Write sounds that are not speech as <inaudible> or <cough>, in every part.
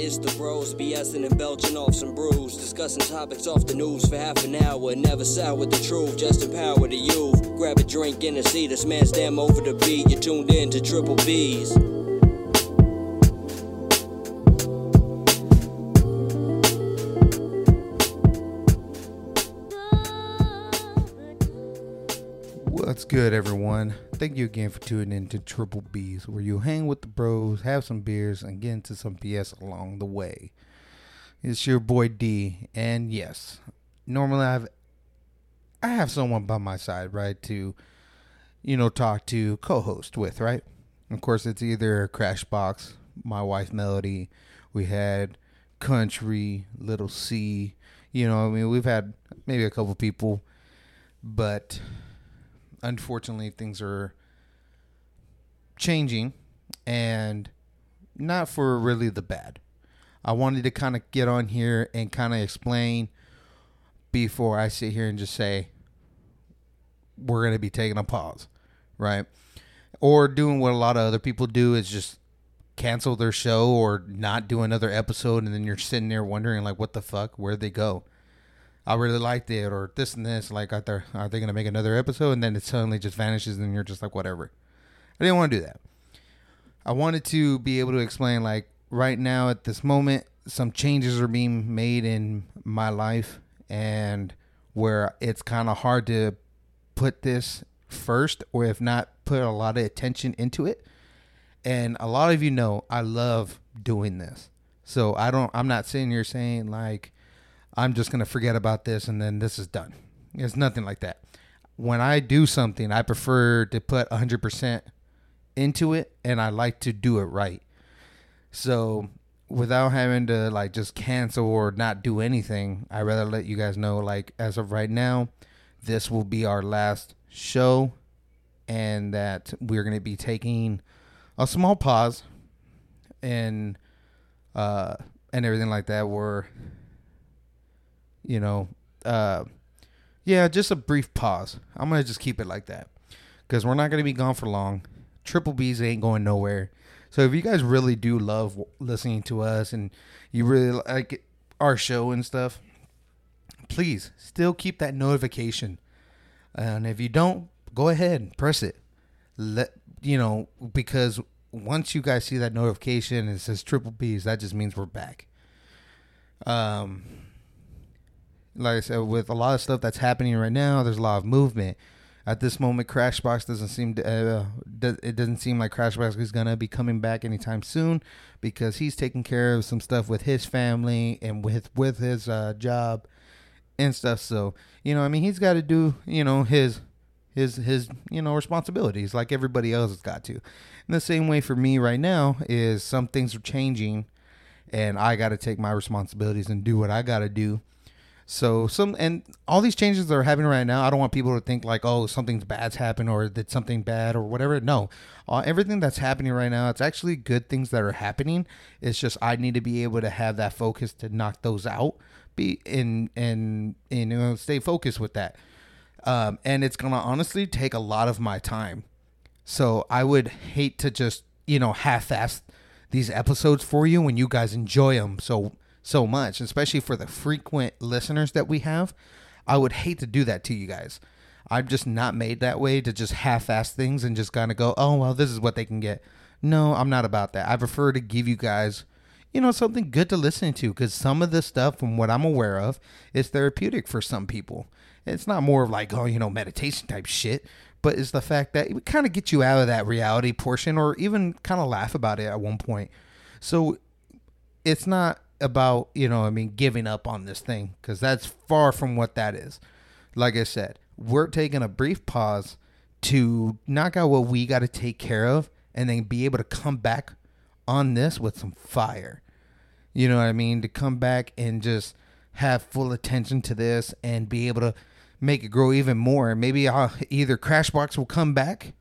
It's the bros BSing and belching off some brews, discussing topics off the news for half an hour. Never sour with the truth, just empower the youth. Grab a drink and a seat, this man's damn over the beat. You tuned in to Triple B's. What's good, everyone? Thank you again for tuning in to Triple B's, where you hang with the bros, have some beers, and get into some BS along the way. It's your boy D, and yes, normally I've I have someone by my side, right, to you know talk to, co-host with, right? Of course, it's either Crashbox, my wife Melody. We had Country, Little C. You know, I mean, we've had maybe a couple people, but unfortunately things are changing and not for really the bad. I wanted to kind of get on here and kind of explain before I sit here and just say we're going to be taking a pause, right? Or doing what a lot of other people do is just cancel their show or not do another episode and then you're sitting there wondering like what the fuck where'd they go I really liked it, or this and this. Like, are they, are they going to make another episode? And then it suddenly just vanishes, and you're just like, whatever. I didn't want to do that. I wanted to be able to explain, like, right now at this moment, some changes are being made in my life, and where it's kind of hard to put this first, or if not, put a lot of attention into it. And a lot of you know I love doing this. So I don't, I'm not sitting here saying, like, I'm just going to forget about this and then this is done. It's nothing like that. When I do something, I prefer to put 100% into it and I like to do it right. So, without having to like just cancel or not do anything, I rather let you guys know like as of right now, this will be our last show and that we're going to be taking a small pause and uh and everything like that. We're you know, uh, yeah, just a brief pause. I'm gonna just keep it like that because we're not gonna be gone for long. Triple B's ain't going nowhere. So if you guys really do love listening to us and you really like our show and stuff, please still keep that notification. And if you don't, go ahead and press it. Let you know because once you guys see that notification and it says Triple B's, that just means we're back. Um like I said, with a lot of stuff that's happening right now, there's a lot of movement. At this moment, Crashbox doesn't seem to. Uh, it doesn't seem like Crashbox is gonna be coming back anytime soon because he's taking care of some stuff with his family and with with his uh, job and stuff. So you know, I mean, he's got to do you know his his his you know responsibilities like everybody else has got to. In the same way for me right now is some things are changing, and I got to take my responsibilities and do what I got to do so some and all these changes that are happening right now, I don't want people to think like, oh, something's bad's happened or did something bad or whatever. No, uh, everything that's happening right now, it's actually good things that are happening. It's just I need to be able to have that focus to knock those out, be in and and you know stay focused with that. Um, and it's gonna honestly take a lot of my time. So I would hate to just you know half-ass these episodes for you when you guys enjoy them. So so much, especially for the frequent listeners that we have. I would hate to do that to you guys. I'm just not made that way to just half-ass things and just kind of go, oh well, this is what they can get. No, I'm not about that. I prefer to give you guys, you know, something good to listen to because some of this stuff, from what I'm aware of, is therapeutic for some people. It's not more of like, oh, you know, meditation type shit, but it's the fact that it would kind of gets you out of that reality portion or even kind of laugh about it at one point. So it's not about you know I mean giving up on this thing because that's far from what that is. Like I said, we're taking a brief pause to knock out what we got to take care of and then be able to come back on this with some fire. You know what I mean? To come back and just have full attention to this and be able to make it grow even more. Maybe I'll, either Crashbox will come back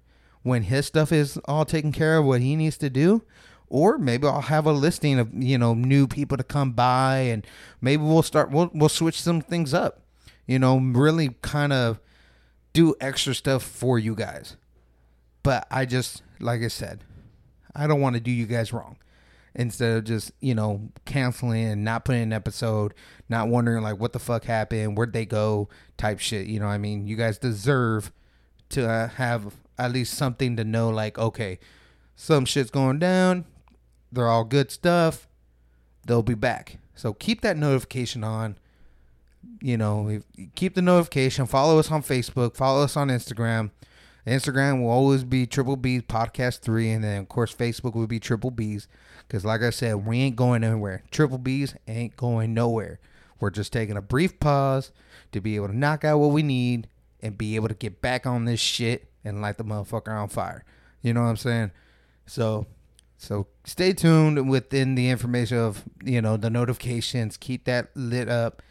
when his stuff is all taken care of, what he needs to do, or maybe I'll have a listing of you know new people to come by, and maybe we'll start we'll we'll switch some things up. You know, really kind of do extra stuff for you guys. But I just like I said, I don't want to do you guys wrong. instead of just you know canceling and not putting an episode, not wondering like what the fuck happened, where'd they go, type shit. You know, I mean, you guys deserve to uh, have at least something to know. Like, okay, some shit's going down. They're all good stuff. They'll be back. So keep that notification on. You know, keep the notification. Follow us on Facebook. Follow us on Instagram. Instagram will always be Triple B's Podcast 3. And then, of course, Facebook will be Triple B's. Because, like I said, we ain't going anywhere. Triple B's ain't going nowhere. We're just taking a brief pause to be able to knock out what we need and be able to get back on this shit and light the motherfucker on fire. You know what I'm saying? So, so stay tuned within the information of you know the notifications. Keep that lit up,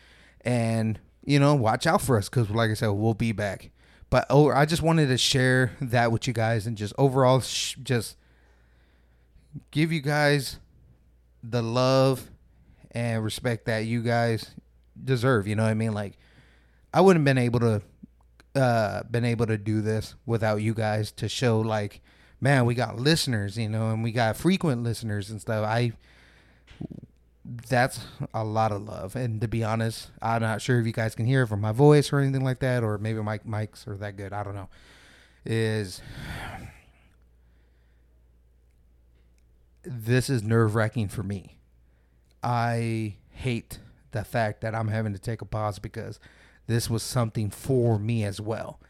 and you know watch out for us because, like I said, we'll be back. But oh, I just wanted to share that with you guys and just overall sh- just give you guys the love and respect that you guys deserve. You know what I mean? Like I wouldn't have been able to uh been able to do this without you guys to show like man, we got listeners, you know, and we got frequent listeners and stuff. I that's a lot of love. And to be honest, I'm not sure if you guys can hear it from my voice or anything like that, or maybe my mics are that good. I don't know. Is this is nerve wracking for me. I hate the fact that I'm having to take a pause because this was something for me as well.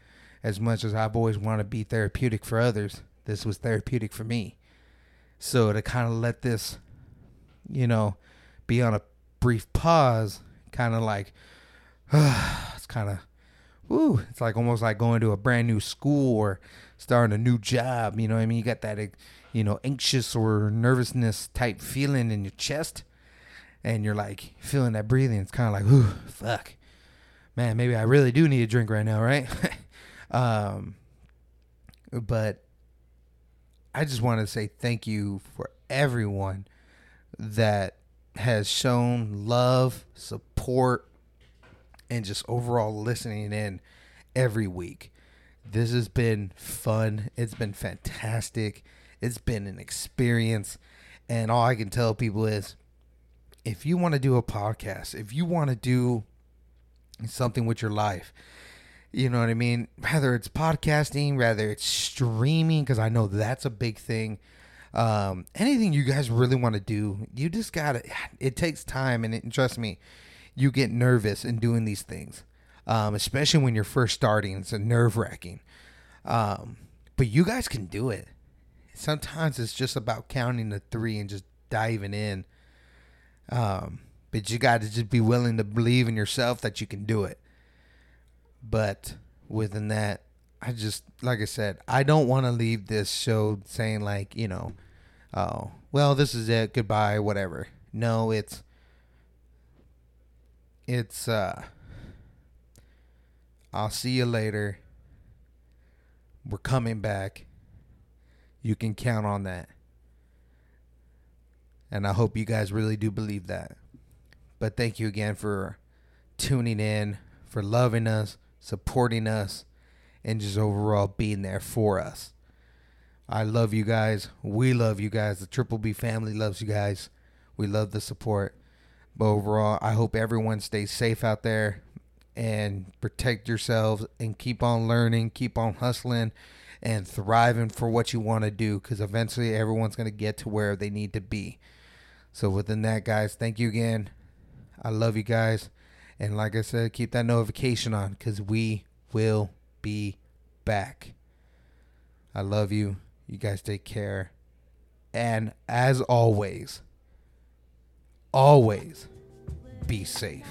As much as I've always wanted to be therapeutic for others, this was therapeutic for me. So to kind of let this, you know, be on a brief pause, kind of like, uh, <sighs> it's kind of, woo, it's like almost like going to a brand new school or starting a new job. You know I mean? You got that, you know, anxious or nervousness type feeling in your chest. And you're like feeling that breathing. It's kind of like, ooh, fuck. Man, maybe I really do need a drink right now, right? <laughs> um, but I just want to say thank you for everyone that has shown love, support, and just overall listening in every week. This has been fun. It's been fantastic. It's been an experience. And all I can tell people is if you want to do a podcast, if you want to do something with your life, you know what I mean? Whether it's podcasting, whether it's streaming, because I know that's a big thing. Um, anything you guys really want to do, you just gotta. It takes time, and, it, trust me, you get nervous in doing these things, um, especially when you're first starting. It's a nerve wracking, um, but you guys can do it. Sometimes it's just about counting the three and just diving in. Um, but you got to just be willing to believe in yourself that you can do it. But within that, I just like I said, I don't want to leave this show saying like, you know, oh, well, this is it, goodbye, whatever. No, it's it's uh I'll see you later. We're coming back. You can count on that. And I hope you guys really do believe that. But thank you again for tuning in, for loving us supporting us, and just overall being there for us. I love you guys. We love you guys. The Triple B family loves you guys. We love the support. But overall, I hope everyone stays safe out there and protect yourselves and keep on learning, keep on hustling and thriving for what you want to do because eventually everyone's going to get to where they need to be. So, within that, guys, thank you again. I love you guys. And like I said, keep that notification on because we will be back. I love you. You guys take care. And as always, always be safe.